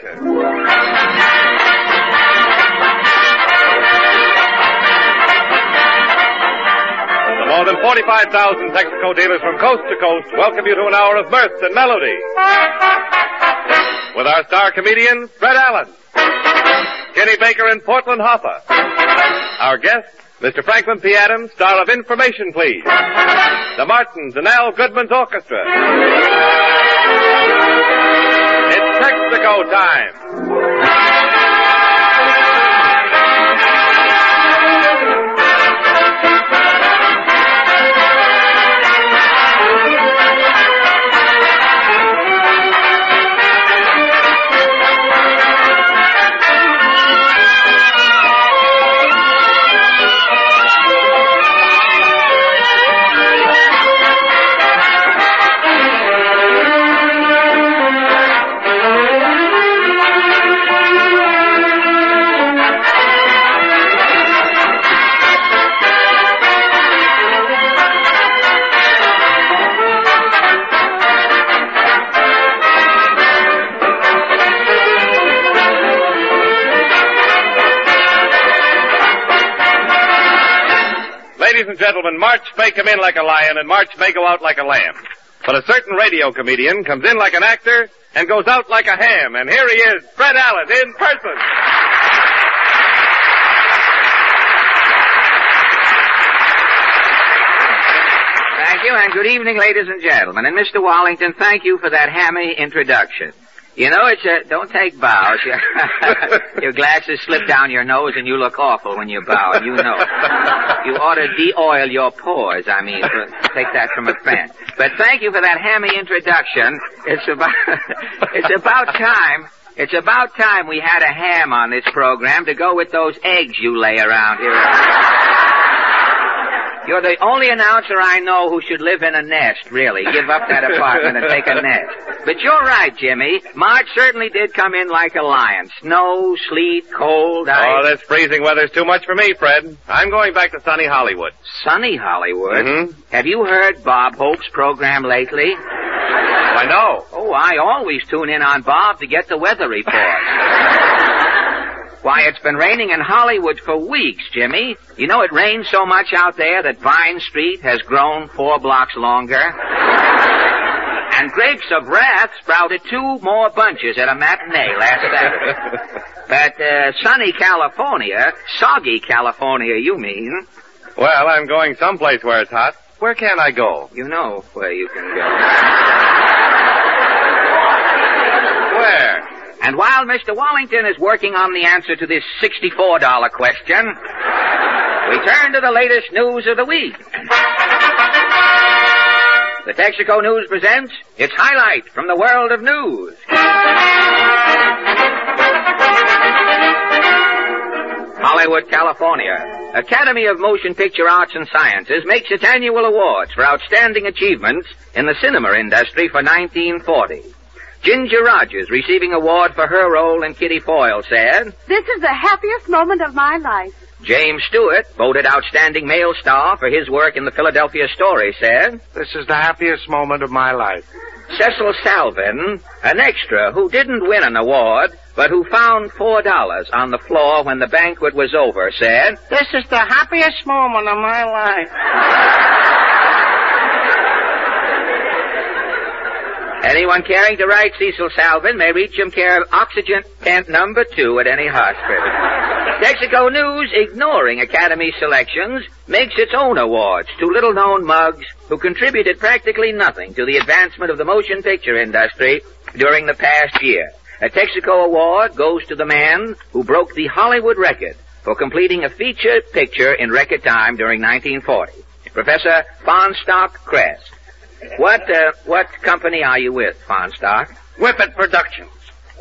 Theater. The more than 45,000 Texaco dealers from coast to coast welcome you to an hour of mirth and melody. With our star comedian, Fred Allen. Kenny Baker and Portland Hoffa. Our guest, Mr. Franklin P. Adams, star of Information Please. The Martins and Al Goodman's Orchestra. It's time. Gentlemen, March may come in like a lion and March may go out like a lamb. But a certain radio comedian comes in like an actor and goes out like a ham. And here he is, Fred Allen, in person. Thank you, and good evening, ladies and gentlemen. And Mr. Wallington, thank you for that hammy introduction. You know, it's a, don't take bows. Your, glasses slip down your nose and you look awful when you bow, you know. You ought to de-oil your pores, I mean, for, take that from a friend. But thank you for that hammy introduction. It's about, it's about time, it's about time we had a ham on this program to go with those eggs you lay around here. You're the only announcer I know who should live in a nest, really. Give up that apartment and take a nest. But you're right, Jimmy. March certainly did come in like a lion. Snow, sleet, cold, ice. Oh, this freezing weather's too much for me, Fred. I'm going back to sunny Hollywood. Sunny Hollywood. Mhm. Have you heard Bob Hope's program lately? I know. Oh, I always tune in on Bob to get the weather report. Why, it's been raining in Hollywood for weeks, Jimmy. You know, it rains so much out there that Vine Street has grown four blocks longer. And Grapes of Wrath sprouted two more bunches at a matinee last Saturday. But, uh, sunny California, soggy California, you mean, Well, I'm going someplace where it's hot. Where can I go? you know where you can go. Where? And while Mr. Wallington is working on the answer to this $64 question, we turn to the latest news of the week. The Texaco News presents its highlight from the world of news. Hollywood, California. Academy of Motion Picture Arts and Sciences makes its annual awards for outstanding achievements in the cinema industry for 1940. Ginger Rogers, receiving award for her role in Kitty Foyle, said, This is the happiest moment of my life. James Stewart, voted outstanding male star for his work in the Philadelphia Story, said, This is the happiest moment of my life. Cecil Salvin, an extra who didn't win an award, but who found four dollars on the floor when the banquet was over, said, This is the happiest moment of my life. Anyone caring to write Cecil Salvin may reach him care of Oxygen Tent Number Two at any hospital. Texaco News, ignoring Academy selections, makes its own awards to little-known mugs who contributed practically nothing to the advancement of the motion picture industry during the past year. A Texaco Award goes to the man who broke the Hollywood record for completing a feature picture in record time during 1940. Professor Fonstock Crest. What, uh, what company are you with, Fonstock? Whippet Productions.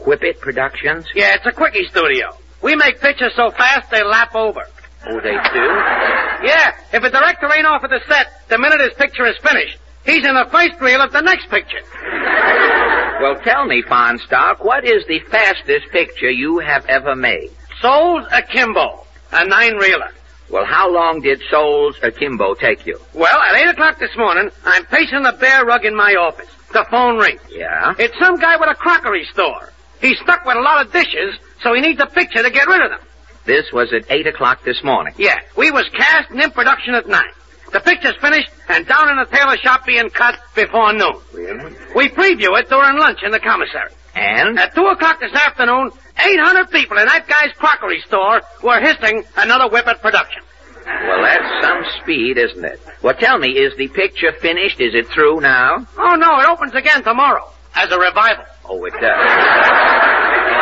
Whippet Productions? Yeah, it's a quickie studio. We make pictures so fast they lap over. Oh, they do? Yeah, if a director ain't off at the set the minute his picture is finished, he's in the first reel of the next picture. Well, tell me, Fonstock, what is the fastest picture you have ever made? Souls Akimbo, a nine-reeler. Well, how long did Souls Akimbo take you? Well, at 8 o'clock this morning, I'm pacing the bare rug in my office. The phone rings. Yeah? It's some guy with a crockery store. He's stuck with a lot of dishes, so he needs a picture to get rid of them. This was at 8 o'clock this morning. Yeah, we was cast and in production at 9. The picture's finished and down in the tailor shop being cut before noon. Really? We preview it during lunch in the commissary. And? At 2 o'clock this afternoon, 800 people in that guy's crockery store were hissing another Whippet production. Well, that's some speed, isn't it? Well, tell me, is the picture finished? Is it through now? Oh, no, it opens again tomorrow as a revival. Oh, it does. well,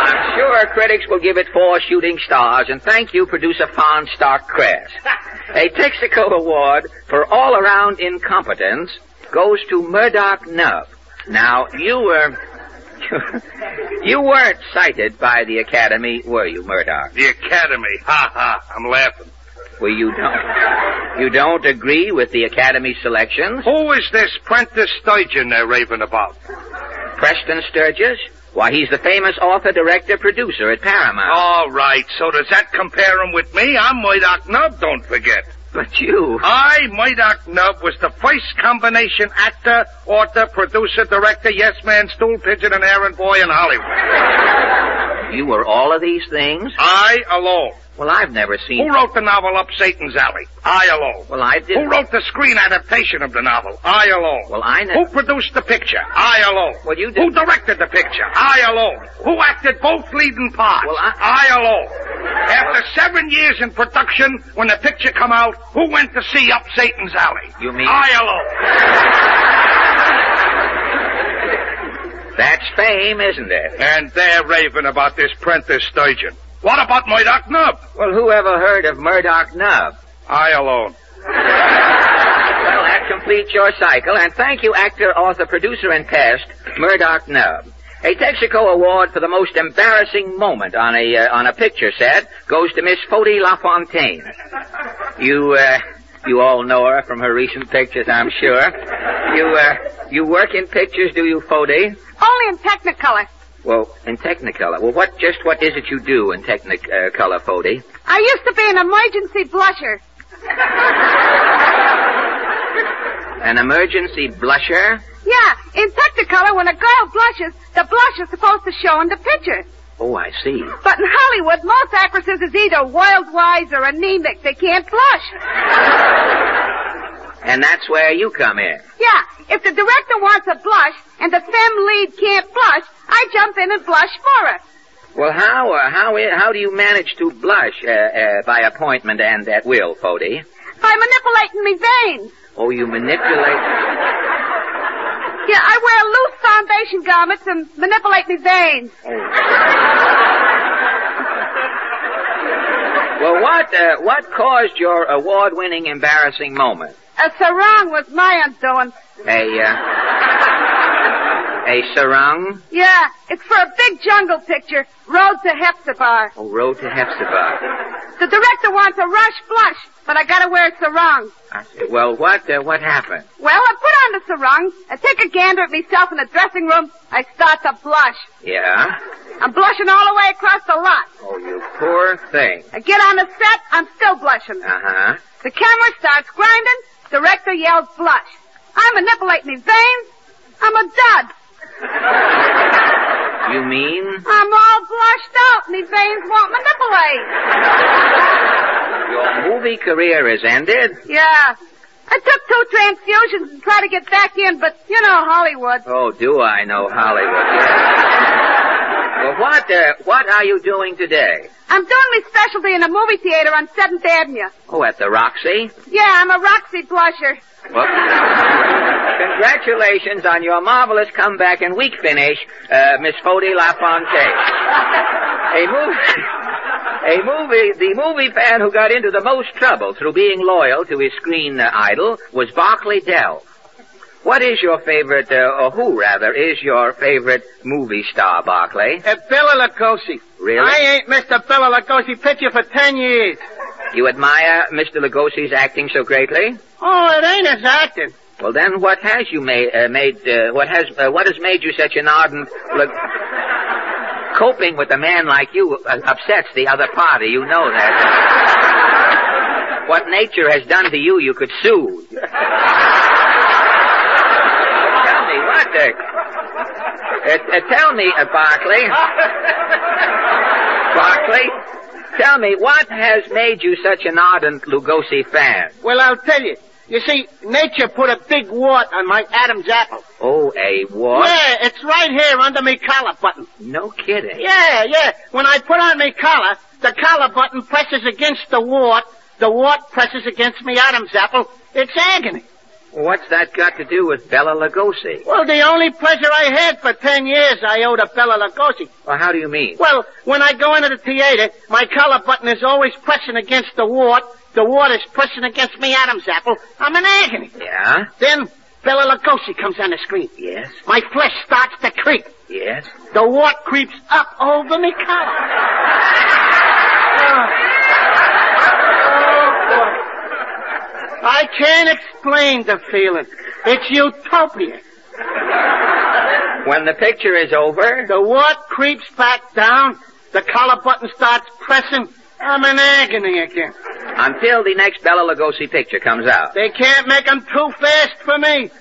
I'm sure critics will give it four shooting stars, and thank you, producer Fon Stark Cress. A Texaco Award for all-around incompetence goes to Murdoch Nub. Now, you were... you weren't cited by the Academy, were you, Murdoch? The Academy. Ha ha. I'm laughing. Well, you don't... You don't agree with the Academy selections? Who is this Prentice Sturgeon they're raving about? Preston Sturges? Why, he's the famous author, director, producer at Paramount. All right, so does that compare him with me? I'm Murdoch Nub, don't forget. But you... I, Murdoch Nub, was the first combination actor, author, producer, director, yes man, stool pigeon, and errand boy in Hollywood. You were all of these things? I alone. Well, I've never seen... Who wrote the novel Up Satan's Alley? I alone. Well, I did... Who wrote the screen adaptation of the novel? I alone. Well, I Who produced the picture? I alone. Well, you did... Who directed the picture? I alone. Who acted both leading parts? Well, I- alone. After seven years in production, when the picture come out, who went to see Up Satan's Alley? You mean- I alone. That's fame, isn't it? And they're raving about this Prentice Sturgeon. What about Murdoch Nub? Well, who ever heard of Murdoch Nub? I alone. Well, that completes your cycle, and thank you, actor, author, producer, and pest, Murdoch Nub. A Texaco Award for the most embarrassing moment on a uh, on a picture set goes to Miss Fody LaFontaine. You uh, you all know her from her recent pictures, I'm sure. You uh, you work in pictures, do you, Fody? Only in Technicolor. Well, in Technicolor. Well, what just what is it you do in Technicolor, Fody? I used to be an emergency blusher. An emergency blusher? Yeah, in Technicolor, when a girl blushes, the blush is supposed to show in the picture. Oh, I see. But in Hollywood, most actresses is either wild wise or anemic. They can't blush. And that's where you come in. Yeah, if the director wants a blush and the femme lead can't blush, I jump in and blush for her. Well, how uh, how how do you manage to blush uh, uh, by appointment and at will, Fody? By manipulating me veins. Oh, you manipulate. Yeah, I wear loose foundation garments and manipulate me veins. Well, what uh, what caused your award-winning embarrassing moment? A sarong was my undoing. A uh, a sarong? Yeah, it's for a big jungle picture, Road to Hepzibah. Oh, road to Hepzibah. The director wants a rush blush, but I gotta wear a sarong. I see. Well, what uh, what happened? Well, I put on the sarong, I take a gander at myself in the dressing room, I start to blush. Yeah. I'm blushing all the way across the lot. Oh, you poor thing. I get on the set, I'm still blushing. Uh huh. The camera starts grinding, director yells blush. I'm manipulate me veins, I'm a dud. You mean? I'm all blushed out, me veins won't manipulate. Your movie career is ended? Yeah. I took two transfusions and tried to get back in, but you know Hollywood. Oh, do I know Hollywood? Well, what uh, what are you doing today? I'm doing my specialty in a movie theater on 7th Avenue. Oh, at the Roxy? Yeah, I'm a Roxy blusher. Well, congratulations on your marvelous comeback and week finish, uh, Miss Fody LaFontaine. A movie, a movie, the movie fan who got into the most trouble through being loyal to his screen uh, idol was Barclay Dell. What is your favorite, uh, or who rather, is your favorite movie star, Barclay? Uh, Bela Lugosi. Really? I ain't Mr. Bela Lugosi picture for ten years. You admire Mr. Lugosi's acting so greatly? Oh, it ain't his acting. Well, then, what has you made? Uh, made uh, what has uh, what has made you such an ardent? Coping with a man like you uh, upsets the other party. You know that. what nature has done to you, you could sue. Tell me what the. Uh, uh, tell me, uh, Barclay. Barclay, tell me, what has made you such an ardent Lugosi fan? Well, I'll tell you. You see, nature put a big wart on my Adam's apple. Oh, a wart? Yeah, it's right here under me collar button. No kidding. Yeah, yeah. When I put on me collar, the collar button presses against the wart. The wart presses against me Adam's apple. It's agony. What's that got to do with Bela Lugosi? Well, the only pleasure I had for ten years I owe to Bela Lugosi. Well, how do you mean? Well, when I go into the theater, my collar button is always pressing against the wart. The wart is pressing against me Adam's apple. I'm in agony. Yeah? Then Bela Lugosi comes on the screen. Yes? My flesh starts to creep. Yes? The wart creeps up over me collar. I can't explain the feeling. It's utopia. When the picture is over? The wart creeps back down. The collar button starts pressing. I'm in agony again. Until the next Bela Lugosi picture comes out. They can't make 'em too fast for me.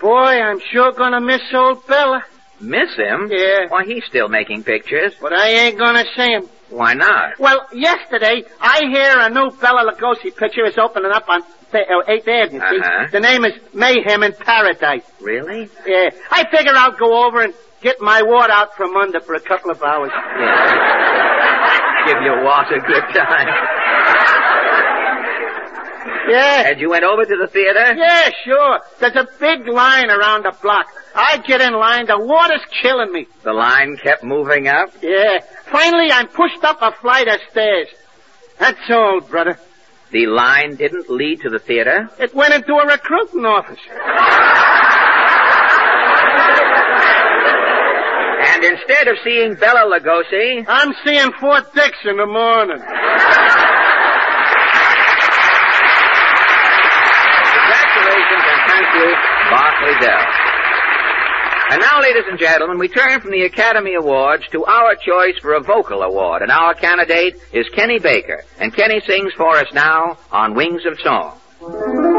Boy, I'm sure gonna miss old Bella. Miss him? Yeah. Why, he's still making pictures. But I ain't gonna see him. Why not? Well, yesterday, I hear a new Bela Lugosi picture is opening up on uh, 8th Avenue. see? Uh-huh. The name is Mayhem in Paradise. Really? Yeah. I figure I'll go over and get my wart out from under for a couple of hours. Yeah. Give your Walt a good time. Yeah. And you went over to the theater? Yeah, sure. There's a big line around the block. I get in line, the water's killing me. The line kept moving up? Yeah. Finally, I'm pushed up a flight of stairs. That's all, brother. The line didn't lead to the theater? It went into a recruiting office. And instead of seeing Bela Lugosi, I'm seeing Fort Dix in the morning. congratulations and thank you, Barclay Dell. And now, ladies and gentlemen, we turn from the Academy Awards to our choice for a vocal award, and our candidate is Kenny Baker. And Kenny sings for us now on Wings of Song.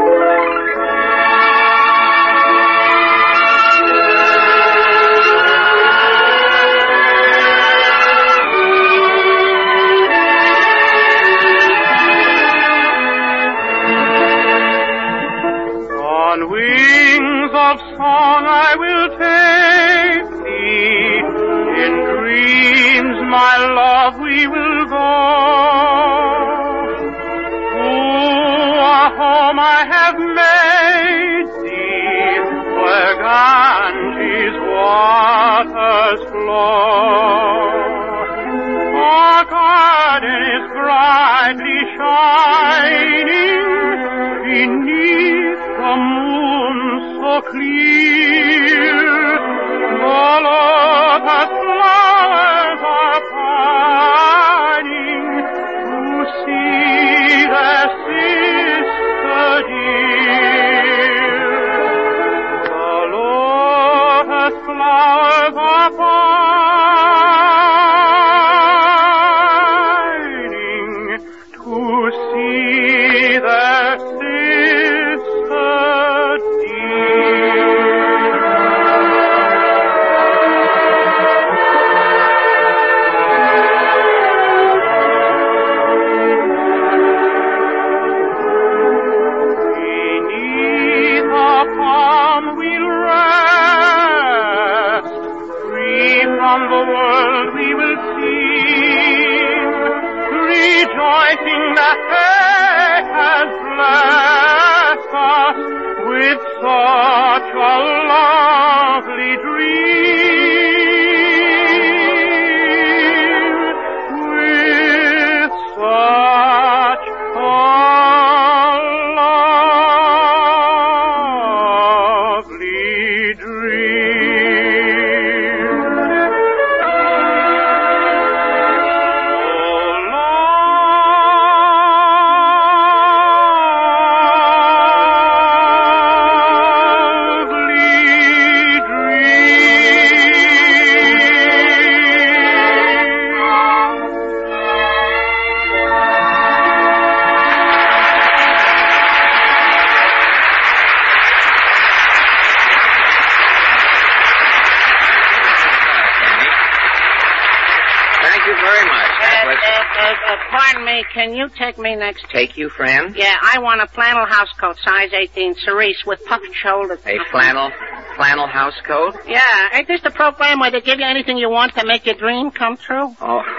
Me next? Take you, friend. Yeah, I want a flannel house coat, size 18, cerise, with puffed shoulders. A flannel, flannel house coat? Yeah, ain't this the program where they give you anything you want to make your dream come true? Oh.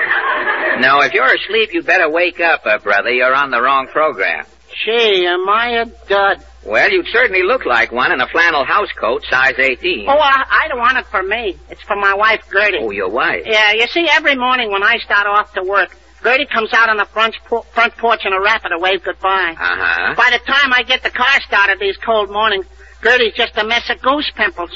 No, if you're asleep, you better wake up, uh, brother. You're on the wrong program. Gee, am I a dud? Well, you certainly look like one in a flannel house coat, size 18. Oh, I, I don't want it for me. It's for my wife, Gertie. Oh, your wife. Yeah, you see, every morning when I start off to work, Gertie comes out on the front, por- front porch in a wrapper to wave goodbye. Uh-huh. By the time I get the car started these cold mornings, Gertie's just a mess of goose pimples.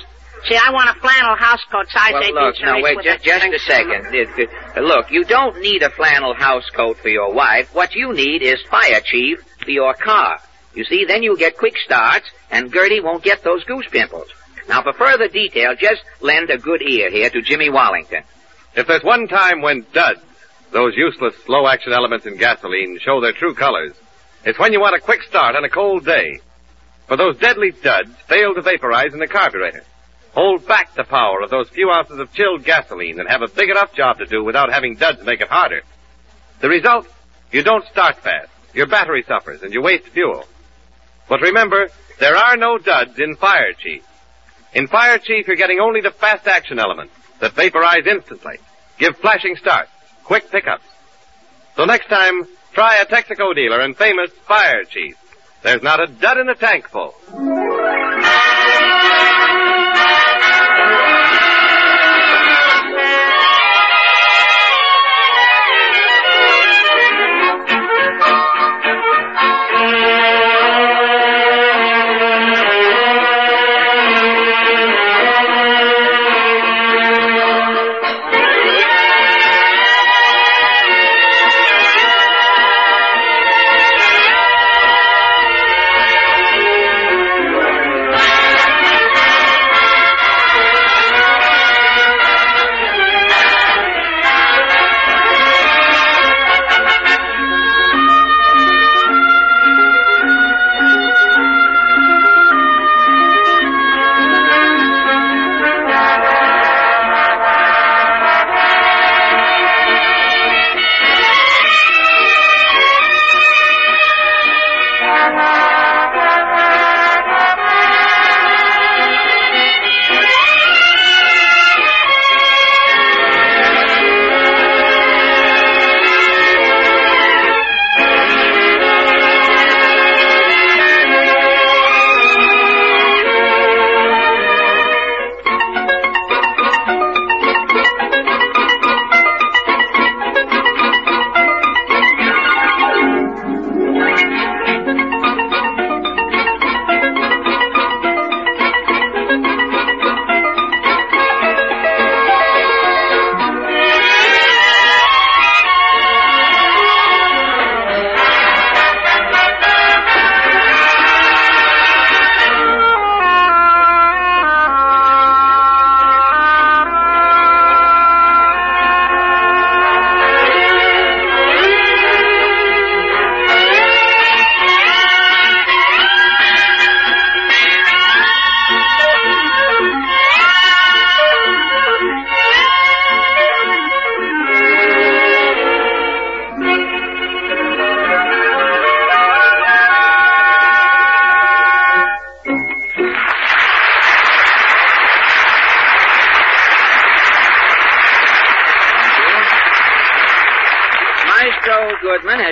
See, I want a flannel house coat, size Well, 18 look, now wait, with just, just a second. It- it- look, you don't need a flannel housecoat for your wife. What you need is fire chief for your car. You see, then you'll get quick starts, and Gertie won't get those goose pimples. Now, for further detail, just lend a good ear here to Jimmy Wallington. If there's one time when duds, those useless slow action elements in gasoline, show their true colors, it's when you want a quick start on a cold day. For those deadly duds fail to vaporize in the carburetor. Hold back the power of those few ounces of chilled gasoline and have a big enough job to do without having duds make it harder. The result? You don't start fast. Your battery suffers and you waste fuel. But remember, there are no duds in Fire Chief. In Fire Chief, you're getting only the fast action elements that vaporize instantly, give flashing starts, quick pickups. So next time, try a Texaco dealer and famous Fire Chief. There's not a dud in the tank full.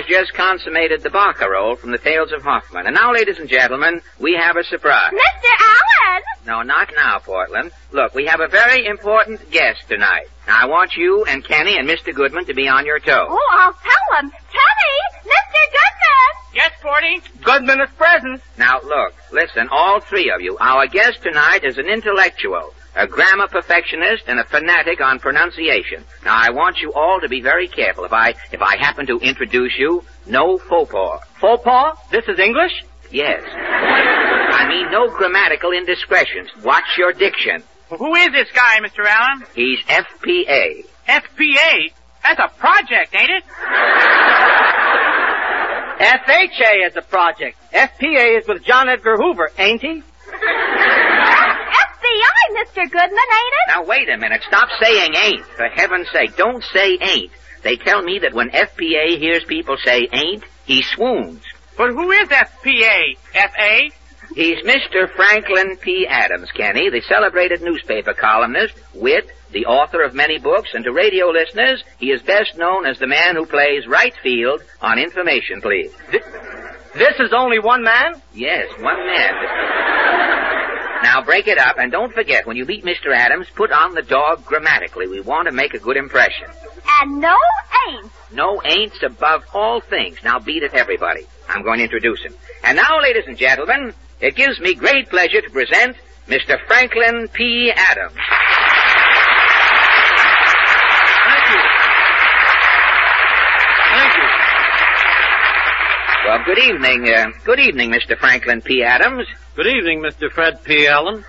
Has just consummated the barcarolle from the Tales of Hoffmann. And now, ladies and gentlemen, we have a surprise. Mr. Allen! No, not now, Portland. Look, we have a very important guest tonight. Now, I want you and Kenny and Mr. Goodman to be on your toes. Oh, I'll tell him. Kenny! Mr. Goodman! Yes, Porty? Goodman is present. Now, look, listen, all three of you. Our guest tonight is an intellectual, a grammar perfectionist, and a fanatic on pronunciation. Now, I want you all to be very careful. If I, if I happen to introduce you, no faux pas. Faux pas? This is English? Yes. I mean, no grammatical indiscretions. Watch your diction. Who is this guy, Mr. Allen? He's FPA. FPA? That's a project, ain't it? FHA is a project. FPA is with John Edgar Hoover, ain't he? FBI, Mr. Goodman, ain't it? Now, wait a minute. Stop saying ain't. For heaven's sake, don't say ain't. They tell me that when FPA hears people say ain't, he swoons. But who is FPA? FA? He's Mr. Franklin P. Adams, Kenny, the celebrated newspaper columnist, wit, the author of many books, and to radio listeners, he is best known as the man who plays right field on Information Please. This is only one man? Yes, one man. Now break it up, and don't forget, when you meet Mr. Adams, put on the dog grammatically. We want to make a good impression. And no ain't. No ain'ts above all things. Now beat it, everybody. I'm going to introduce him. And now, ladies and gentlemen, it gives me great pleasure to present Mr. Franklin P. Adams. Thank you. Thank you. Well, good evening, uh, good evening, Mr. Franklin P. Adams. Good evening, Mr. Fred P. Allen.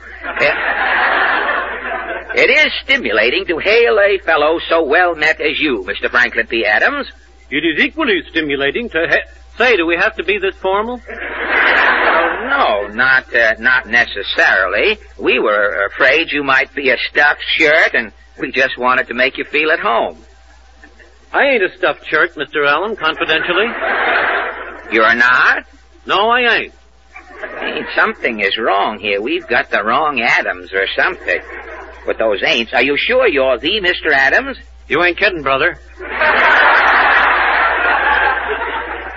It is stimulating to hail a fellow so well met as you, Mr. Franklin P. Adams. It is equally stimulating to ha- say, do we have to be this formal? Oh, no, not uh, not necessarily. We were afraid you might be a stuffed shirt, and we just wanted to make you feel at home. I ain't a stuffed shirt, Mr. Allen, confidentially. You're not? No, I ain't. Something is wrong here. We've got the wrong Adams or something. But those ain'ts. Are you sure you're the Mr. Adams? You ain't kidding, brother.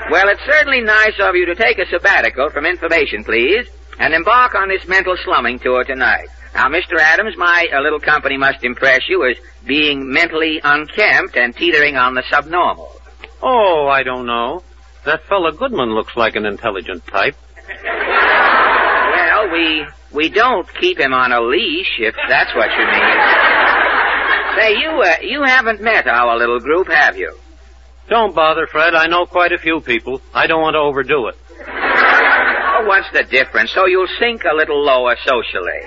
Well, it's certainly nice of you to take a sabbatical from information, please, and embark on this mental slumming tour tonight. Now, Mr. Adams, my uh, little company must impress you as being mentally unkempt and teetering on the subnormal. Oh, I don't know. That fella Goodman looks like an intelligent type. Well, we we don't keep him on a leash, if that's what you mean. Say, you uh, you haven't met our little group, have you? Don't bother, Fred. I know quite a few people. I don't want to overdo it. Oh, what's the difference? So you'll sink a little lower socially.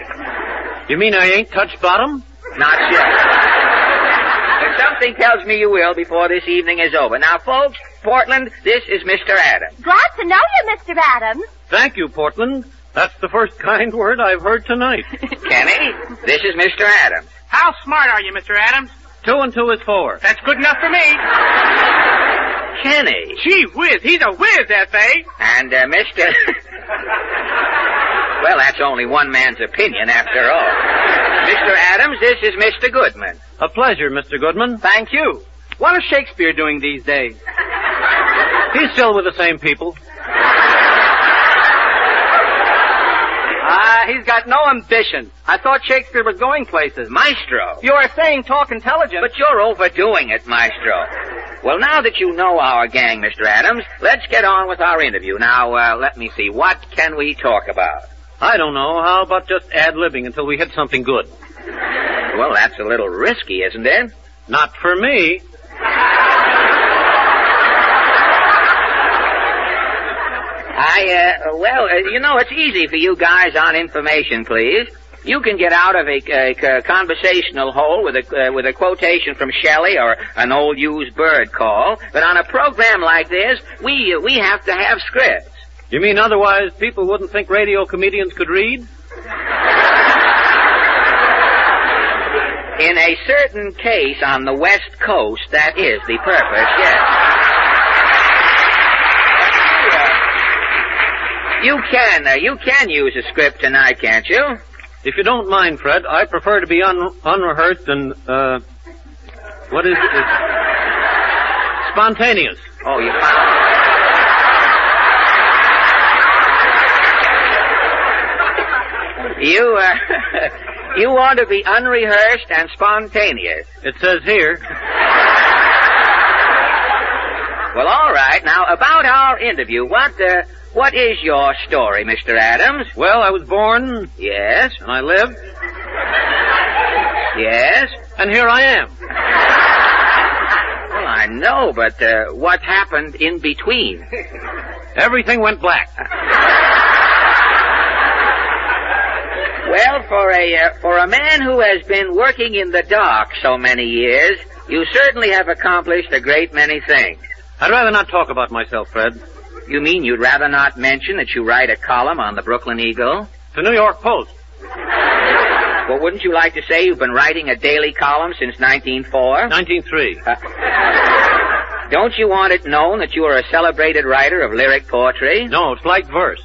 You mean I ain't touched bottom? Not yet. But something tells me you will before this evening is over. Now, folks, Portland, this is Mr. Adams. Glad to know you, Mr. Adams. Thank you, Portland. That's the first kind word I've heard tonight. Kenny, this is Mr. Adams. How smart are you, Mr. Adams? Two and two is four. That's good enough for me. Kenny. Gee whiz, he's a whiz, F.A. And, uh, Mr. well, that's only one man's opinion after all. Mr. Adams, this is Mr. Goodman. A pleasure, Mr. Goodman. Thank you. What is Shakespeare doing these days? He's still with the same people. Ah, he's got no ambition. I thought Shakespeare was going places. Maestro. You are saying talk intelligent. But you're overdoing it, Maestro. Well, now that you know our gang, Mr. Adams, let's get on with our interview. Now, uh, let me see. What can we talk about? I don't know. How about just ad-libbing until we hit something good? Well, that's a little risky, isn't it? Not for me. I, uh, well, uh, you know, it's easy for you guys on information, please. You can get out of a, a, a conversational hole with a uh, with a quotation from Shelley or an old used bird call, but on a program like this, we uh, we have to have scripts. You mean otherwise people wouldn't think radio comedians could read? In a certain case on the West Coast, that is the purpose, yes. You can, uh, you can use a script tonight, can't you? If you don't mind, Fred, I prefer to be un- unrehearsed and, uh, what is it? Spontaneous. Oh, you. You, uh, you want to be unrehearsed and spontaneous. It says here. Well, all right. Now, about our interview, what, uh, what is your story, Mr. Adams? Well, I was born, Yes, and I lived, yes. and here I am. Well, I know, but, uh, what happened in between? Everything went black. Well, for a, uh, for a man who has been working in the dark so many years, you certainly have accomplished a great many things. I'd rather not talk about myself, Fred. You mean you'd rather not mention that you write a column on the Brooklyn Eagle? The New York Post. Well, wouldn't you like to say you've been writing a daily column since 1904? 1903. Don't you want it known that you are a celebrated writer of lyric poetry? No, it's like verse.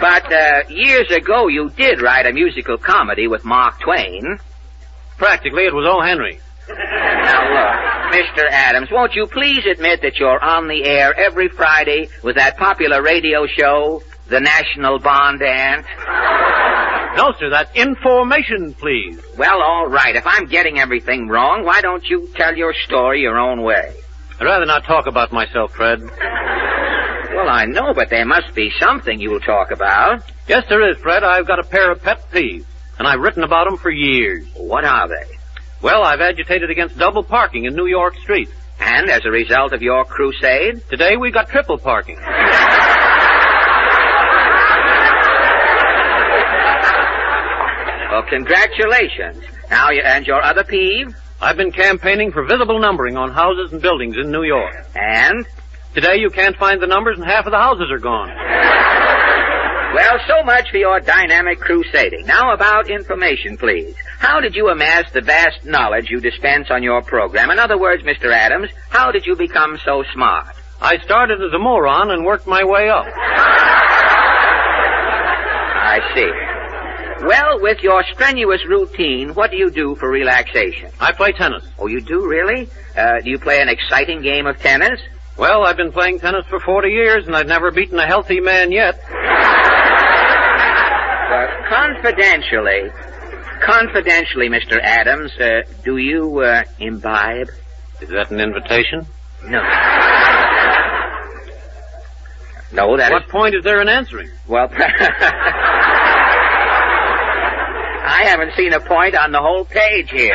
But uh, years ago, you did write a musical comedy with Mark Twain. Practically, it was O. Henry. Mr. Adams, won't you please admit that you're on the air every Friday with that popular radio show, The National Barn Dance? No, sir, that's information, please. Well, all right. If I'm getting everything wrong, why don't you tell your story your own way? I'd rather not talk about myself, Fred. Well, I know, but there must be something you'll talk about. Yes, there is, Fred. I've got a pair of pet peeves, and I've written about them for years. What are they? Well, I've agitated against double parking in New York Street. And as a result of your crusade? Today we got triple parking. Well, congratulations. Now, you, and your other peeve? I've been campaigning for visible numbering on houses and buildings in New York. And? Today you can't find the numbers and half of the houses are gone. Well, so much for your dynamic crusading. Now about information, please. How did you amass the vast knowledge you dispense on your program? In other words, Mr. Adams, how did you become so smart? I started as a moron and worked my way up. I see. Well, with your strenuous routine, what do you do for relaxation? I play tennis. Oh, you do, really? Uh, do you play an exciting game of tennis? Well, I've been playing tennis for 40 years and I've never beaten a healthy man yet. Confidentially, confidentially, Mr. Adams, uh, do you uh, imbibe? Is that an invitation? No. No, that what is- point is there in answering? Well, I haven't seen a point on the whole page here.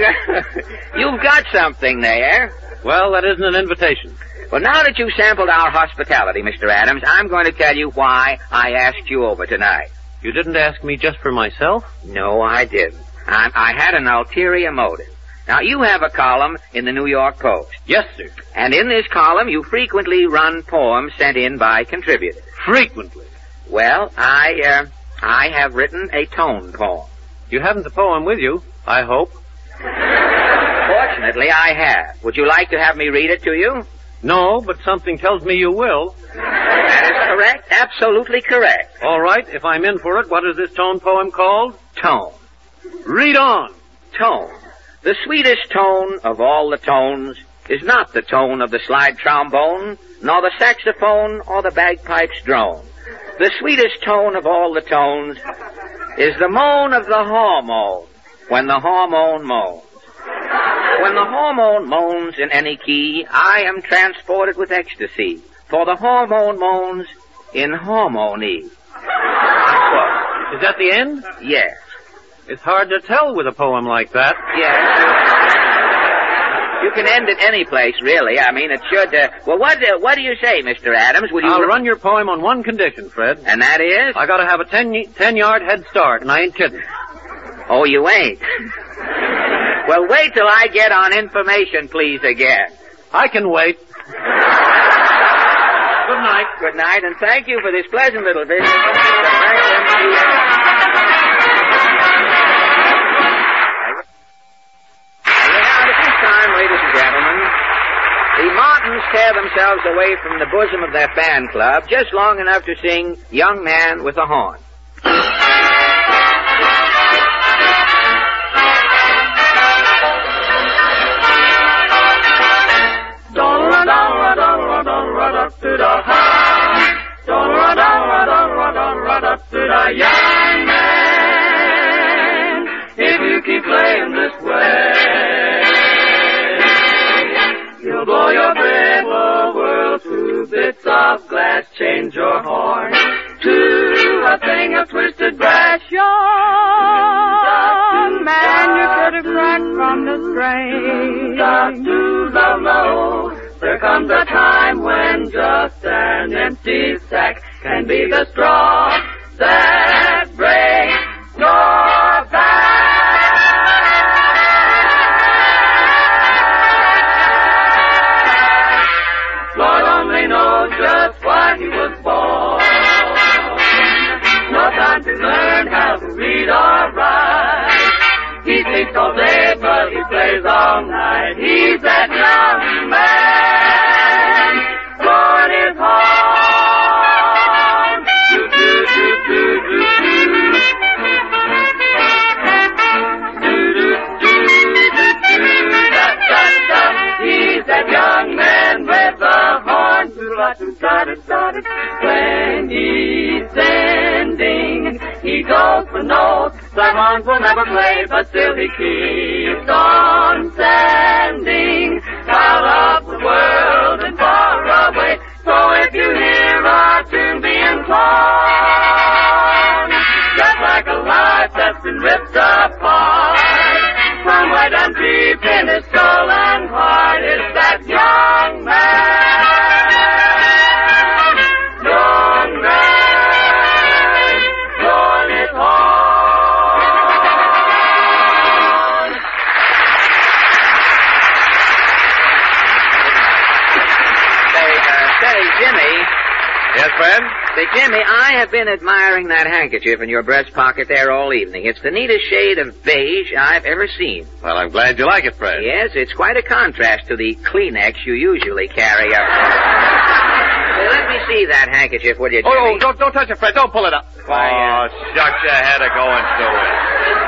You've got, something there. Well, that isn't an invitation. Well, now that you've sampled our hospitality, Mr. Adams, I'm going to tell you why I asked you over tonight. You didn't ask me just for myself? No, I didn't. I, I had an ulterior motive. Now, you have a column in the New York Post. Yes, sir. And in this column, you frequently run poems sent in by contributors. Frequently. Well, I, uh, I have written a tone poem. You haven't the poem with you, I hope. Fortunately, I have. Would you like to have me read it to you? No, but something tells me you will. That is correct. Absolutely correct. All right, if I'm in for it, what is this tone poem called? Tone. Read on. Tone. The sweetest tone of all the tones is not the tone of the slide trombone, nor the saxophone or the bagpipes drone. The sweetest tone of all the tones is the moan of the hormone when the hormone moans. When the hormone moans in any key, I am transported with ecstasy, for the hormone moans in hormone Is that the end? Yes. It's hard to tell with a poem like that. Yes. You can end it any place, really. I mean, it should. Uh, well, what uh, what do you say, Mr. Adams? Would you? I'll run your poem on one condition, Fred. And that is? I gotta have a ten, ten yard head start, and I ain't kidding. Oh, you ain't. well, wait till I get on information, please, again. I can wait. Good night. Good night, and thank you for this pleasant little visit. Mr. Franklin P. Now, at this time, ladies and gentlemen, the Martins tear themselves away from the bosom of their fan club just long enough to sing Young Man with a Horn. To the young man, if you keep playing this way, you'll blow your brave old world to bits of glass, change your horn to a thing of twisted brass. Young man, you could have cracked from the strain. There comes a time when just an empty sack can be the straw that breaks your back. Lord only knows just what he was born. No time to learn how to read or write. He thinks all day, but he plays all night. He's that young man. Goes for notes. The horns will never play, but still he keeps on sending out of the world been admiring that handkerchief in your breast pocket there all evening. It's the neatest shade of beige I've ever seen. Well, I'm glad you like it, Fred. Yes, it's quite a contrast to the Kleenex you usually carry up. Let me see that handkerchief, will you, Jimmy? Oh, oh, don't, don't touch it, Fred. Don't pull it up. Why, uh, oh, shucks, you had to go and do it.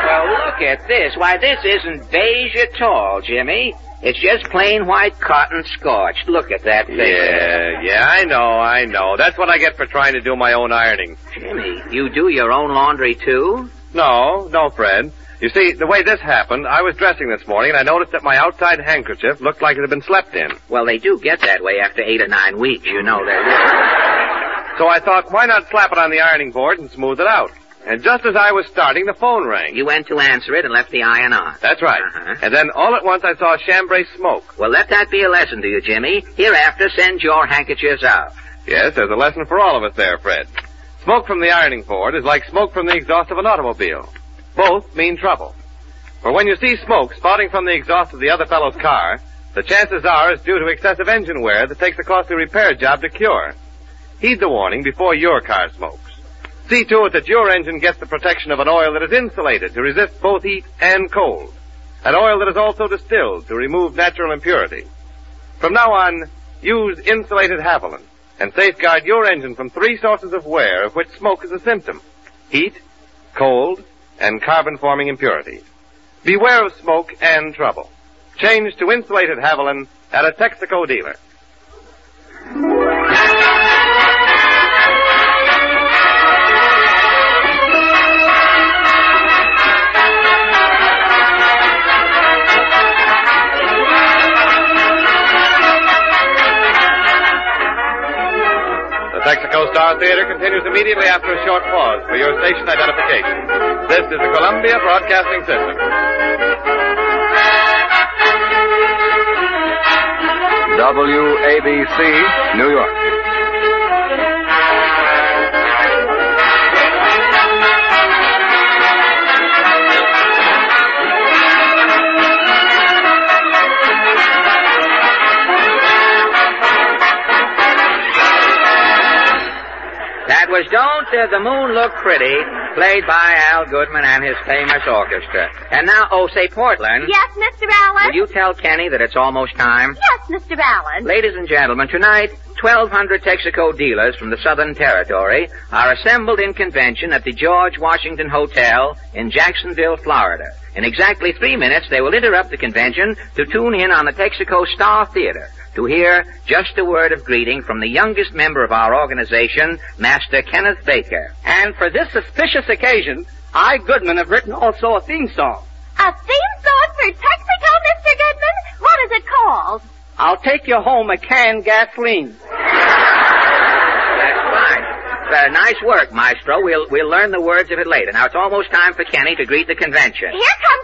Well, look at this. Why, this isn't beige at all, Jimmy. It's just plain white cotton scorched. Look at that thing. Yeah, yeah, I know, I know. That's what I get for trying to do my own ironing. Jimmy, you do your own laundry, too? No, no, Fred. You see, the way this happened, I was dressing this morning and I noticed that my outside handkerchief looked like it had been slept in. Well, they do get that way after eight or nine weeks, you know that. So I thought, why not slap it on the ironing board and smooth it out? And just as I was starting, the phone rang. You went to answer it and left the iron on. That's right. Uh-huh. And then all at once I saw chambray smoke. Well, let that be a lesson to you, Jimmy. Hereafter, send your handkerchiefs out. Yes, there's a lesson for all of us there, Fred. Smoke from the ironing board is like smoke from the exhaust of an automobile. Both mean trouble. For when you see smoke spouting from the exhaust of the other fellow's car, the chances are it's due to excessive engine wear that takes a costly repair job to cure. Heed the warning before your car smokes. See to it that your engine gets the protection of an oil that is insulated to resist both heat and cold. An oil that is also distilled to remove natural impurity. From now on, use insulated Havoline and safeguard your engine from three sources of wear of which smoke is a symptom. Heat, cold, and carbon-forming impurities. Beware of smoke and trouble. Change to insulated Havoline at a Texaco dealer. Star Theater continues immediately after a short pause for your station identification. This is the Columbia Broadcasting System. WABC, New York. Was Don't uh, the Moon Look Pretty, played by Al Goodman and his famous orchestra. And now, oh, say, Portland. Yes, Mr. Allen? Will you tell Kenny that it's almost time? Yes, Mr. Allen. Ladies and gentlemen, tonight, 1,200 Texaco dealers from the Southern Territory are assembled in convention at the George Washington Hotel in Jacksonville, Florida. In exactly three minutes, they will interrupt the convention to tune in on the Texaco Star Theater to hear just a word of greeting from the youngest member of our organization, Master Kenneth Baker. And for this auspicious occasion, I, Goodman, have written also a theme song. A theme song for Texaco, Mr. Goodman? What is it called? I'll take you home a canned gasoline. That's fine. Uh, nice work, Maestro. We'll we'll learn the words of it later. Now it's almost time for Kenny to greet the convention. Here comes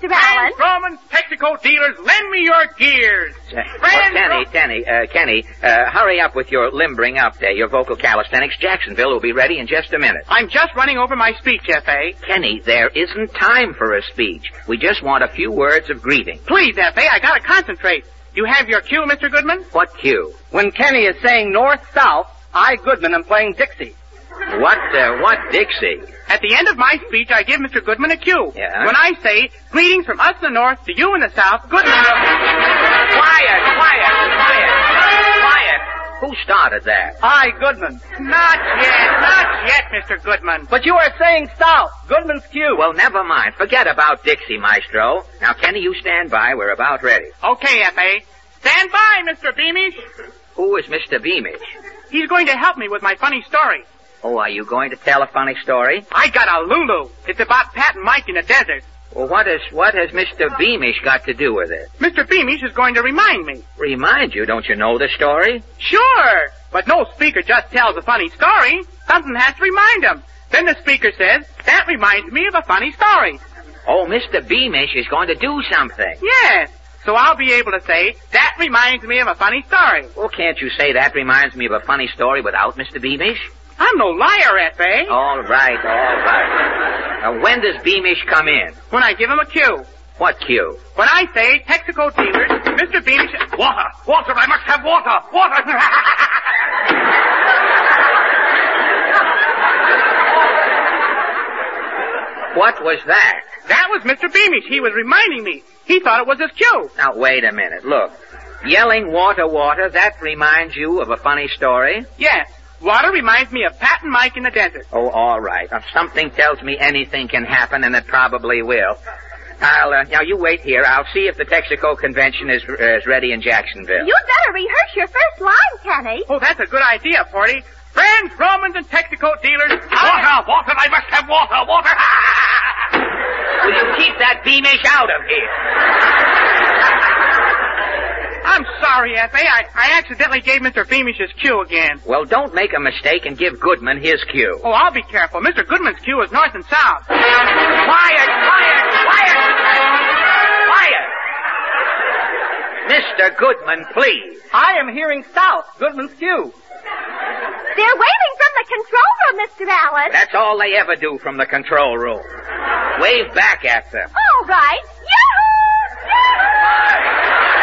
Mr. Allen. Roman Texaco dealers, lend me your gears. Uh, Friends, Kenny, Kenny, uh, Kenny, uh, hurry up with your limbering up there, your vocal calisthenics. Jacksonville will be ready in just a minute. I'm just running over my speech, F.A. Kenny, there isn't time for a speech. We just want a few words of greeting. Please, F.A., I gotta concentrate. You have your cue, Mr. Goodman? What cue? When Kenny is saying north-south, I, Goodman, am playing Dixie. What, uh, what Dixie? At the end of my speech, I give Mr. Goodman a cue. Yeah? When I say, greetings from us in the north to you in the south, Goodman... Quiet, quiet, quiet, quiet. Who started that? I, Goodman. Not yet, not yet, Mr. Goodman. But you are saying south. Goodman's cue. Well, never mind. Forget about Dixie, Maestro. Now, Kenny, you stand by. We're about ready. Okay, F.A. Stand by, Mr. Beamish. Who is Mr. Beamish? He's going to help me with my funny story. Oh, are you going to tell a funny story? I got a Lulu. It's about Pat and Mike in the desert. Well, what is what has Mr. Beamish got to do with it? Mr. Beamish is going to remind me. Remind you, don't you know the story? Sure, but no speaker just tells a funny story. Something has to remind him. Then the speaker says, that reminds me of a funny story. Oh, Mr. Beamish is going to do something. Yes. So I'll be able to say, that reminds me of a funny story. Well, can't you say that reminds me of a funny story without Mr. Beamish? I'm no liar, F.A. All right, all right. Now, when does Beamish come in? When I give him a cue. What cue? When I say, Texaco dealers, Mr. Beamish... Water! Water! I must have water! Water! What was that? That was Mr. Beamish. He was reminding me. He thought it was his cue. Now, wait a minute. Look. Yelling water, water, that reminds you of a funny story? Yes. Water reminds me of Pat and Mike in the desert. Oh, all right. Now, something tells me anything can happen, and it probably will. I'll, uh, now you wait here. I'll see if the Texaco convention is, uh, is ready in Jacksonville. You'd better rehearse your first line, Kenny. Oh, that's a good idea, Porty. Friends, Romans, and Texaco dealers. Water! Water! I must have water! Water! Will you keep that Beamish out of here? I'm sorry, F.A. I, I accidentally gave Mr. Beamish his cue again. Well, don't make a mistake and give Goodman his cue. Oh, I'll be careful. Mr. Goodman's cue is north and south. Quiet, quiet, quiet! Quiet! Mr. Goodman, please. I am hearing south. Goodman's cue. They're waving from the control room, Mr. Allen. That's all they ever do from the control room. Wave back at them. All right. Yahoo!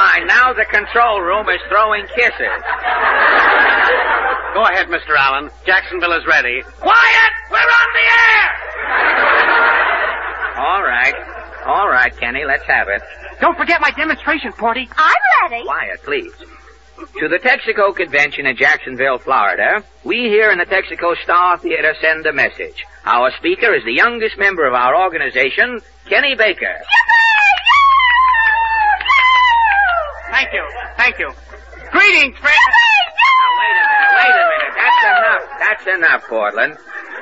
Fine, now the control room is throwing kisses. Go ahead, Mr. Allen. Jacksonville is ready. Quiet! We're on the air! All right. All right, Kenny, let's have it. Don't forget my demonstration, Porty. I'm ready. Quiet, please. To the Texaco Convention in Jacksonville, Florida, we here in the Texaco Star Theater send a message. Our speaker is the youngest member of our organization, Kenny Baker. Thank you. Thank you. Greetings, friends. Wait a minute. That's enough. That's enough, Portland.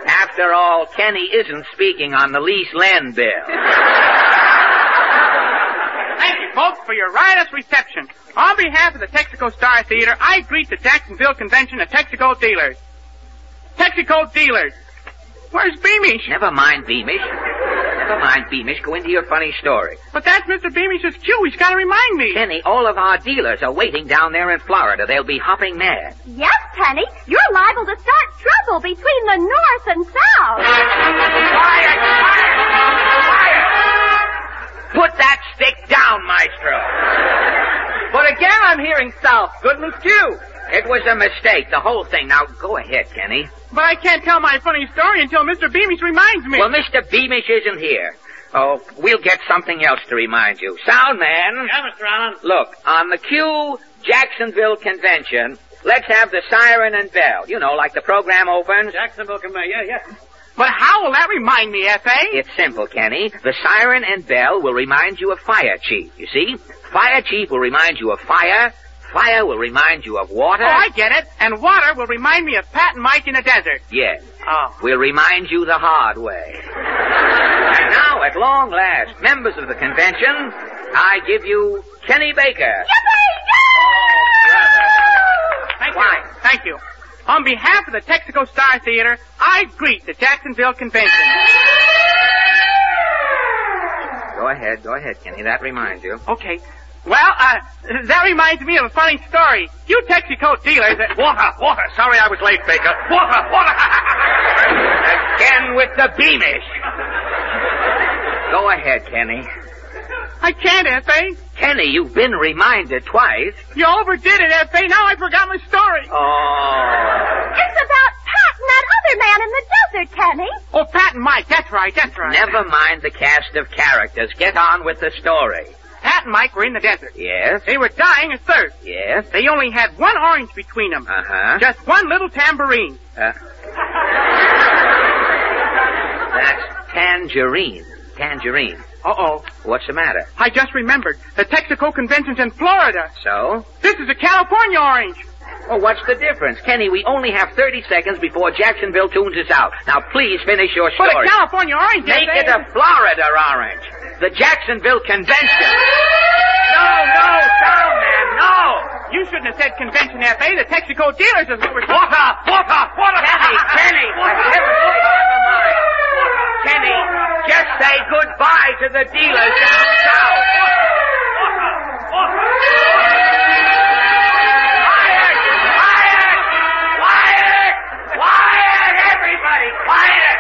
After all, Kenny isn't speaking on the lease land bill. Thank you, folks, for your riotous reception. On behalf of the Texaco Star Theater, I greet the Jacksonville Convention of Texaco dealers. Texaco dealers. Where's Beamish? Never mind, Beamish. Never mind, Beamish. Go into your funny story. But that's Mr. Beamish's cue. He's got to remind me. Kenny, all of our dealers are waiting down there in Florida. They'll be hopping mad. Yes, Penny. You're liable to start trouble between the north and south. Quiet! Quiet! Quiet! Put that stick down, Maestro. But again, I'm hearing south. Goodman's, cue. It was a mistake, the whole thing. Now, go ahead, Kenny. But I can't tell my funny story until Mr. Beamish reminds me. Well, Mr. Beamish isn't here. Oh, we'll get something else to remind you. Sound man. Yeah, Mr. Allen. Look, on the Q Jacksonville Convention, let's have the siren and bell. You know, like the program opens. Jacksonville can yeah, yeah. But how will that remind me, F.A.? It's simple, Kenny. The siren and bell will remind you of fire chief, you see? Fire chief will remind you of fire. Fire will remind you of water. Oh, I get it. And water will remind me of Pat and Mike in the desert. Yes. Oh. We'll remind you the hard way. and now, at long last, members of the convention, I give you Kenny Baker. Yippee! Thank you. Thank you. On behalf of the Texaco Star Theater, I greet the Jacksonville Convention. Go ahead, go ahead, Kenny. That reminds you. Okay. Well, uh, that reminds me of a funny story. You Texaco dealers... Uh, Water! Water! Sorry I was late, Baker. Water! Water! Again with the beamish. Go ahead, Kenny. I can't, F.A. Kenny, you've been reminded twice. You overdid it, F.A. Now I forgot my story. Oh. It's about Pat and that other man in the desert, Kenny. Oh, Pat and Mike. That's right, that's right. Never mind the cast of characters. Get on with the story. Pat and Mike were in the desert. Yes? They were dying of thirst. Yes? They only had one orange between them. Uh-huh. Just one little tambourine. Uh, that's tangerine. Tangerine. Uh-oh. What's the matter? I just remembered. The Texaco convention's in Florida. So? This is a California orange. Well, what's the difference? Kenny, we only have 30 seconds before Jacksonville tunes us out. Now, please finish your But story. a California orange, Make it a Florida orange. The Jacksonville Convention. No, no, sound man, no. You shouldn't have said convention, F.A. The Texaco dealers is what we're Walk off, walk off, walk off. Kenny, Kenny, for heaven's sake, never mind. Kenny, just say goodbye to the dealers down south. Quiet, quiet, quiet, quiet, everybody, quiet.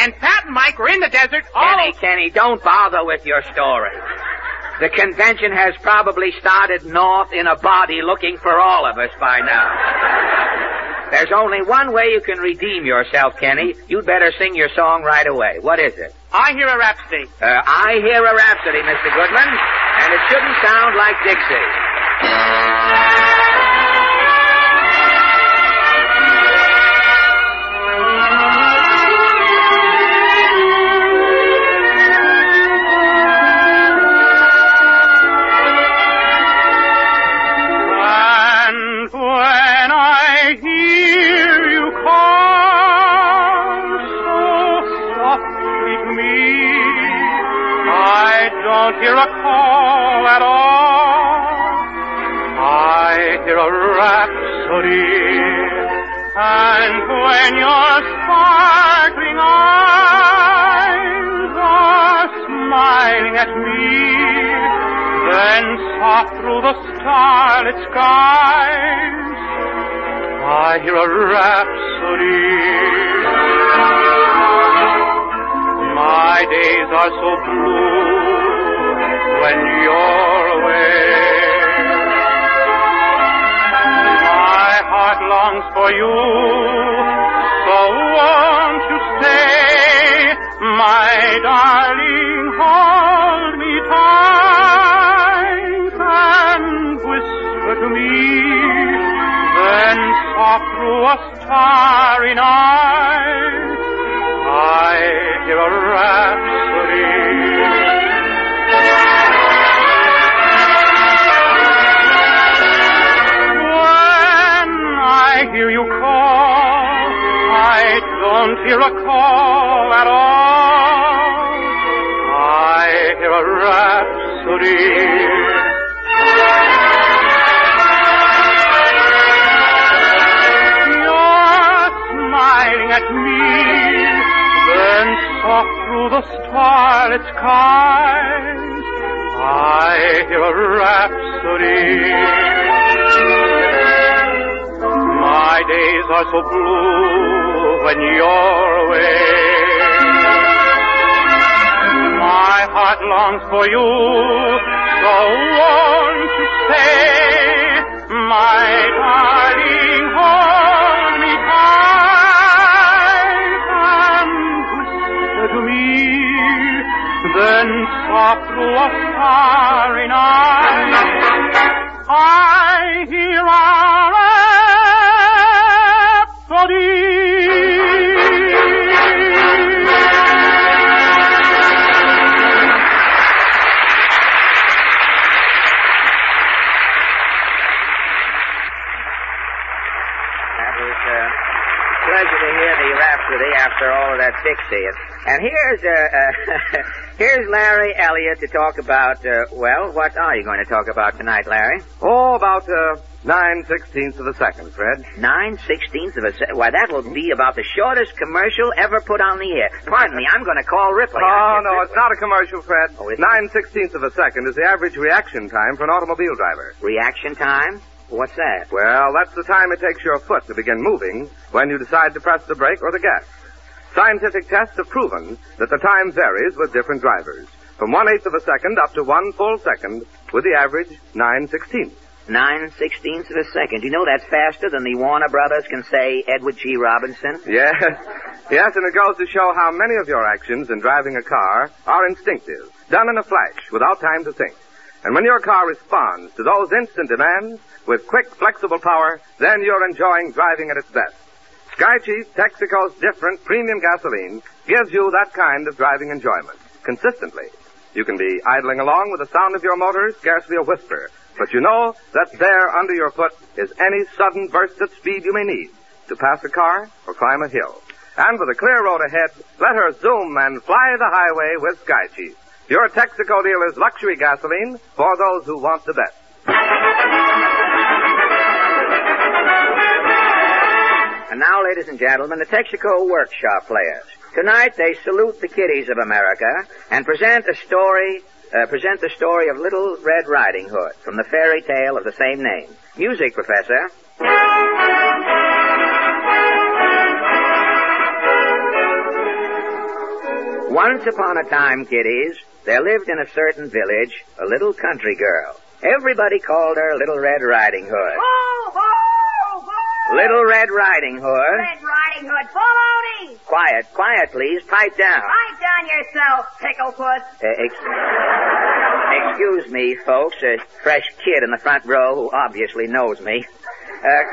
And Pat and Mike were in the desert all... Kenny, Kenny, don't bother with your story. The convention has probably started north in a body looking for all of us by now. There's only one way you can redeem yourself, Kenny. You'd better sing your song right away. What is it? I hear a rhapsody. Uh, I hear a rhapsody, Mr. Goodman, and it shouldn't sound like Dixie. I hear a rhapsody. My days are so blue when you're away. My heart longs for you, so won't you stay, my darling, hold me tight and whisper to me, then through a starry night, I hear a rhapsody. When I hear you call, I don't hear a call at all. I hear a rhapsody. The starlit skies, I hear a rhapsody. My days are so blue when you're away. My heart longs for you, so won't you stay, my darling, hold then soft starry night, I hear a rhapsody. A uh, pleasure to hear the rhapsody after all of that Dixie. And, and here's uh, uh, here's Larry Elliott to talk about. Uh, well, what are you going to talk about tonight, Larry? Oh, about uh, nine sixteenths of a second, Fred. Nine sixteenths of a second. Why, that will be about the shortest commercial ever put on the air. Pardon me, I'm going to call Ripley. Oh, no, it's not a commercial, Fred. Oh? Nine sixteenths of a second is the average reaction time for an automobile driver. Reaction time? What's that? Well, that's the time it takes your foot to begin moving when you decide to press the brake or the gas. Scientific tests have proven that the time varies with different drivers, from one eighth of a second up to one full second, with the average nine sixteenths. Nine sixteenths of a second. You know that's faster than the Warner Brothers can say Edward G. Robinson? Yes, yes, and it goes to show how many of your actions in driving a car are instinctive, done in a flash, without time to think. And when your car responds to those instant demands with quick, flexible power, then you're enjoying driving at its best. Sky Chief Texaco's different premium gasoline gives you that kind of driving enjoyment, consistently. You can be idling along with the sound of your motor scarcely a whisper, but you know that there under your foot is any sudden burst of speed you may need to pass a car or climb a hill. And with a clear road ahead, let her zoom and fly the highway with Sky Chief. Your Texaco dealer's luxury gasoline for those who want the best. And now, ladies and gentlemen, the Texaco Workshop Players. Tonight they salute the kiddies of America and present a story, uh, present the story of Little Red Riding Hood from the fairy tale of the same name. Music, Professor. Once upon a time, kiddies, there lived in a certain village a little country girl. Everybody called her Little Red Riding Hood. Ho, ho! Little Red Riding Hood. Red Riding Hood, baloney! Quiet, quiet, please. Pipe down. Pipe down yourself, picklepuss. Uh, ex- excuse me, folks. A fresh kid in the front row who obviously knows me. Uh,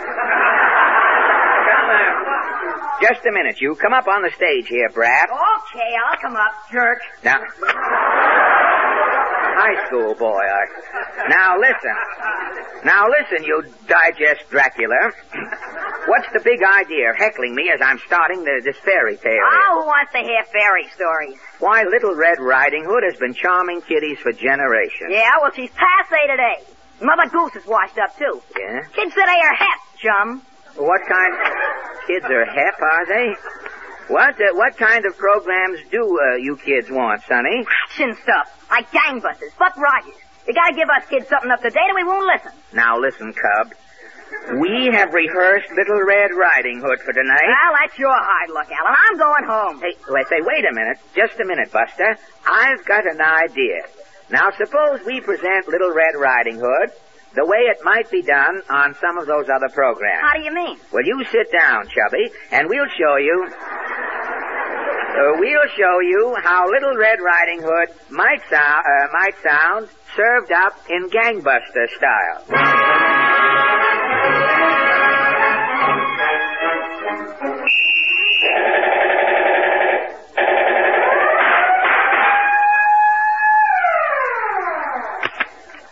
just a minute, you. Come up on the stage here, Brat. Okay, I'll come up, jerk. Now, high school boy. I, now listen. Now listen, you digest Dracula. What's the big idea of heckling me as I'm starting the, this fairy tale? Oh, who wants to hear fairy stories? Why, Little Red Riding Hood has been charming kiddies for generations. Yeah, well, she's passe today. Mother Goose is washed up, too. Yeah? Kids they are hep, chum. What kind? Kids are hep, are they? What uh, what kind of programs do uh, you kids want, Sonny? Action stuff, like gangbusters, Buck Rogers. You gotta give us kids something up to date or we won't listen. Now listen, Cub. We have rehearsed Little Red Riding Hood for tonight. Well, that's your hard luck, Allen. I'm going home. Hey, say, wait a minute. Just a minute, Buster. I've got an idea. Now, suppose we present Little Red Riding Hood the way it might be done on some of those other programs. How do you mean? Well, you sit down, Chubby, and we'll show you. Uh, we'll show you how Little Red Riding Hood might sound, uh, might sound served up in gangbuster style.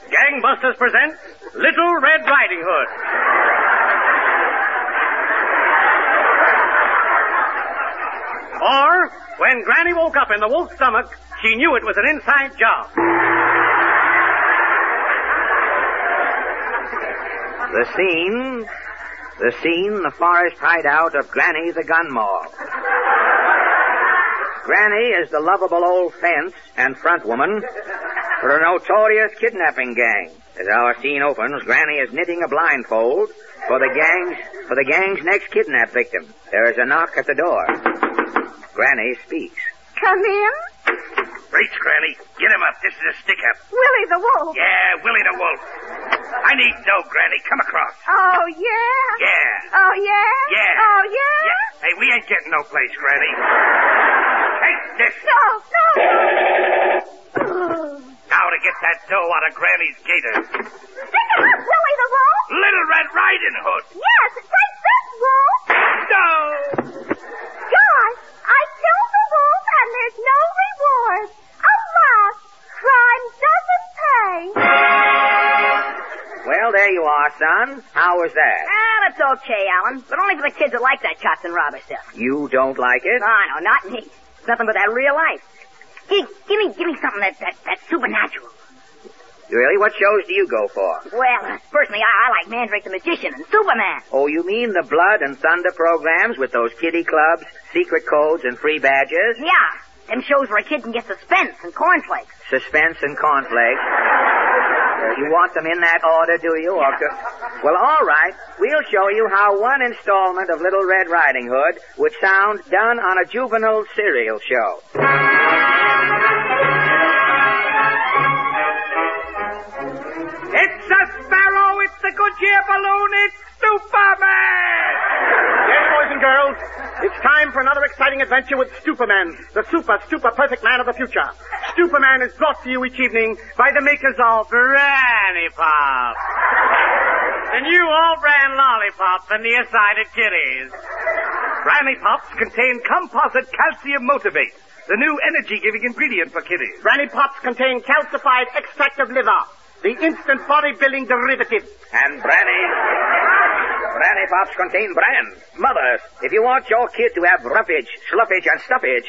Gangbusters presents Little Red Riding Hood. Or, when Granny woke up in the wolf's stomach, she knew it was an inside job. The scene, the scene, the forest hideout of Granny the Gun. Granny is the lovable old fence and front woman for a notorious kidnapping gang. As our scene opens, Granny is knitting a blindfold for the gang's for the gang's next kidnap victim. There is a knock at the door. Granny speaks. Come in. Reach, Granny. Get him up. This is a stick-up. Willie the Wolf. Yeah, Willie the Wolf. I need dough, Granny. Come across. Oh, yeah? Yeah. Oh, yeah? Yeah. Oh, yeah? Yeah. Hey, we ain't getting no place, Granny. Take this. No, no. Now to get that dough out of Granny's gator. Pick him up, Willie the Wolf. Little Red Riding Hood. Yes, take this, Wolf. No. Gosh, I killed the wolf and there's no reward. Alas, crime doesn't pay. Well, there you are, son. How was that? Ah, that's okay, Allen. But only for the kids that like that cops and robber stuff. You don't like it? No, no, not me. It's nothing but that real life. Give, give me, give me something that, that, that's supernatural. Really? What shows do you go for? Well, personally, I, I like Mandrake the Magician and Superman. Oh, you mean the blood and thunder programs with those kiddie clubs, secret codes, and free badges? Yeah, them shows where a kid can get suspense and cornflakes. Suspense and cornflakes. You want them in that order, do you? Or co- Well, all right. We'll show you how one installment of Little Red Riding Hood would sound done on a juvenile serial show. It's a sparrow, it's the Goodyear balloon, it's Superman! Yes, boys and girls, it's time for another exciting adventure with Superman, the super, super perfect man of the future. Superman is brought to you each evening by the makers of Granny Pop. The new all-brand lollipop for nearsighted kiddies. Granny Pops contain composite calcium motivate, the new energy-giving ingredient for kiddies. Granny Pops contain calcified extract of liver, the instant bodybuilding derivative. And Branny. Branny Pops contain bran. Mothers, if you want your kid to have roughage, sluffage, and stuffage,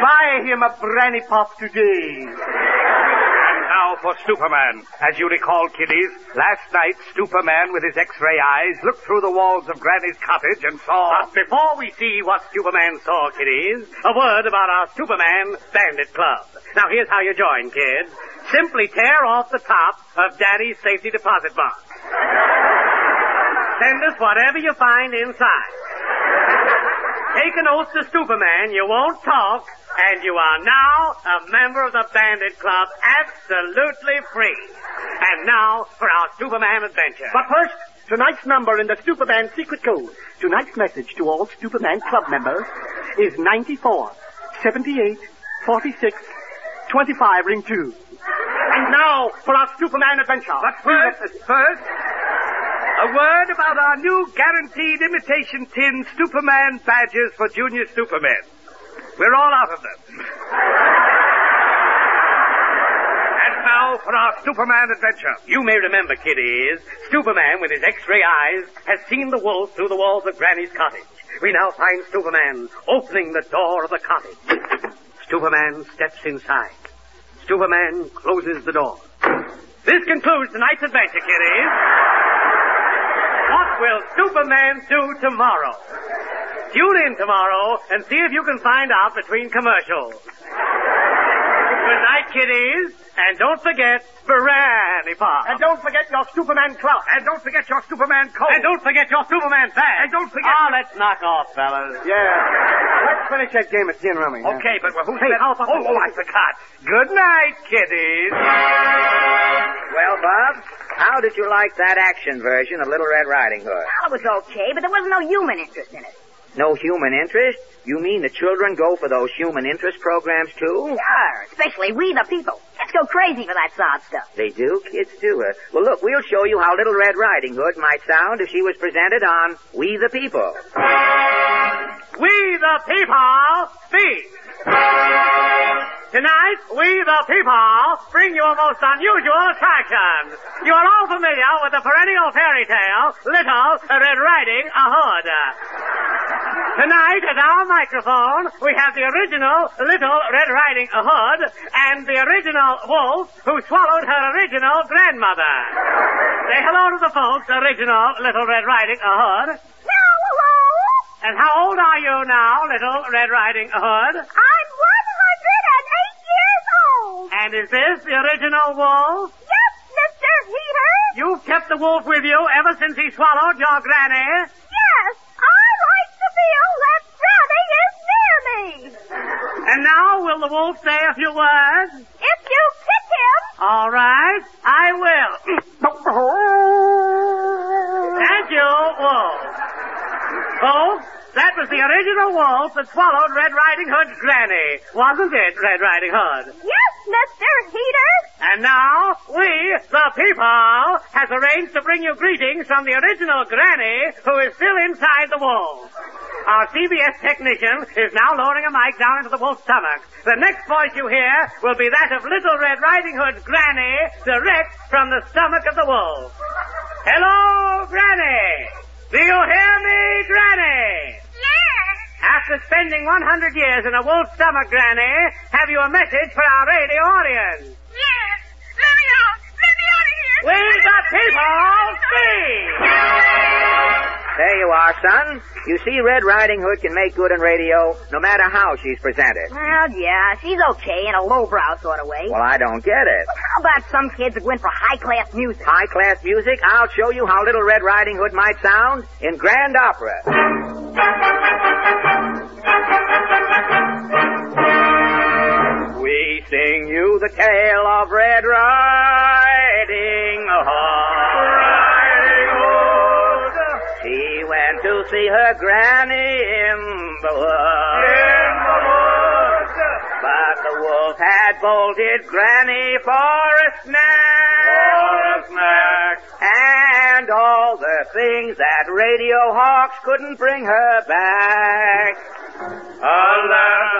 Buy him a Granny Pop today. And now for Superman. As you recall, kiddies, last night Superman with his X-ray eyes looked through the walls of Granny's cottage and saw... But before we see what Superman saw, kiddies, a word about our Superman Bandit Club. Now here's how you join, kids. Simply tear off the top of Daddy's safety deposit box. Send us whatever you find inside. Take an oath to Superman you won't talk, and you are now a member of the Bandit Club absolutely free. And now for our Superman adventure. But first, tonight's number in the Superman secret code. Tonight's message to all Superman Club members is 94 78 46 25 ring 2. And now for our Superman adventure. But first, first, a word about our new guaranteed imitation tin Superman badges for junior Supermen. We're all out of them. And now for our Superman adventure. You may remember, kiddies, Superman with his X-ray eyes has seen the wolf through the walls of Granny's cottage. We now find Superman opening the door of the cottage. Superman steps inside. Superman closes the door. This concludes tonight's adventure, kiddies. What will Superman do tomorrow? Tune in tomorrow and see if you can find out between commercials. Good night, kiddies. And don't forget Granny Pop. And don't forget your Superman Club. And don't forget your Superman coat. And don't forget your Superman bag. And don't forget Ah, your- let's knock off, fellas. Yeah. Let's finish that game of tin rummy. huh? Okay, but who's Hey, that? how about oh, oh, I forgot. Good night, kiddies. well, Bob, how did you like that action version of Little Red Riding Hood? Well, it was okay, but there was no human interest in it. No human interest? You mean the children go for those human interest programs too? Sure, especially we the people. Kids go crazy for that sod stuff. They do? Kids do it. Well, look, we'll show you how Little Red Riding Hood might sound if she was presented on We the People. We the people speak. Tonight, we the people bring you a most unusual attraction. You are all familiar with the perennial fairy tale, Little Red Riding Hood. Tonight, at our microphone, we have the original Little Red Riding Hood and the original wolf who swallowed her original grandmother. Say hello to the folks, original Little Red Riding Hood. And how old are you now, Little Red Riding Hood? I'm 108 years old. And is this the original wolf? Yes, Mr. Heatter? You've kept the wolf with you ever since he swallowed your granny? Yes, I like to feel that Granny is near me. And now will the wolf say a few words? If you kick him, All right, I will. Thank you, wolf. Folks, that was the original wolf that swallowed Red Riding Hood's granny. Wasn't it, Red Riding Hood? yes, Mr. Heatter. And now, we, the people, has arranged to bring you greetings from the original granny who is still inside the wolf. Our CBS technician is now lowering a mic down into the wolf's stomach. The next voice you hear will be that of Little Red Riding Hood's granny, direct from the stomach of the wolf. Hello, granny! Do you hear me, granny? Yes. After spending 100 years in a wolf's stomach, Granny, have you a message for our radio audience? Yes. Let me out. Let me out of here. We the people speak! There you are, son. You see, Red Riding Hood can make good in radio no matter how she's presented. Well, yeah, she's okay in a lowbrow sort of way. Well, I don't get it. How about some kids that went for high-class music? High class music? I'll show you how Little Red Riding Hood might sound in grand opera. Sing you the tale of Red Riding Hood. She went to see her granny in the woods. But the wolf had bolted granny for a snack. And all the things that Radio Hawks couldn't bring her back. Alack,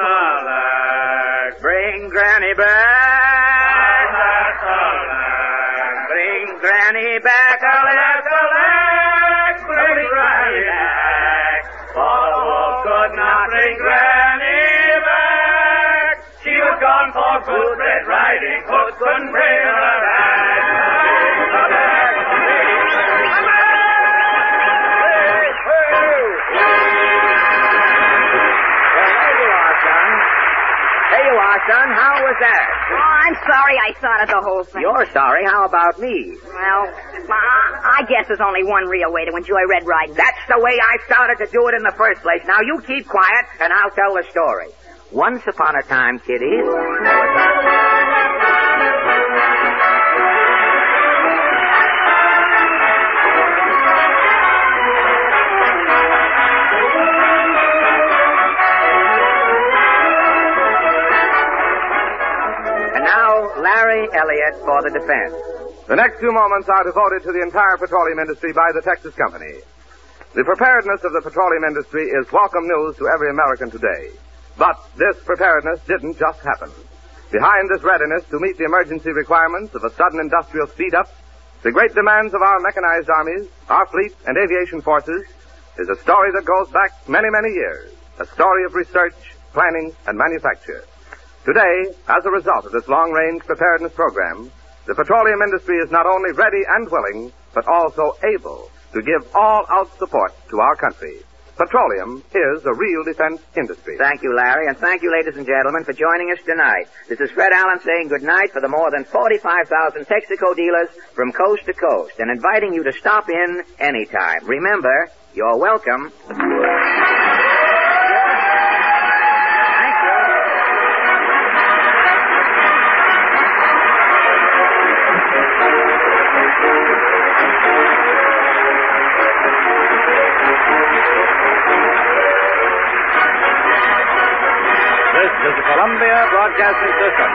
alack. Bring Granny back. Alack, alack. Bring Granny back. Alack, alack. Bring Granny back. For the wolf could not bring Granny back. She was gone for good. Red Riding Hood couldn't bring her There son. How was that? Oh, I'm sorry I started the whole thing. You're sorry. How about me? Well, I, I guess there's only one real way to enjoy Red Riding. That's the way I started to do it in the first place. Now you keep quiet and I'll tell the story. Once upon a time, kiddies. Elliott for the defense. The next two moments are devoted to the entire petroleum industry by the Texas Company. The preparedness of the petroleum industry is welcome news to every American today. But this preparedness didn't just happen. Behind this readiness to meet the emergency requirements of a sudden industrial speed up, the great demands of our mechanized armies, our fleet, and aviation forces, is a story that goes back many, many years. A story of research, planning, and manufacture. Today, as a result of this long-range preparedness program, the petroleum industry is not only ready and willing, but also able to give all-out support to our country. Petroleum is a real defense industry. Thank you, Larry, and thank you, ladies and gentlemen, for joining us tonight. This is Fred Allen saying good night for the more than 45,000 Texaco dealers from coast to coast and inviting you to stop in anytime. Remember, you're welcome. broadcasting system.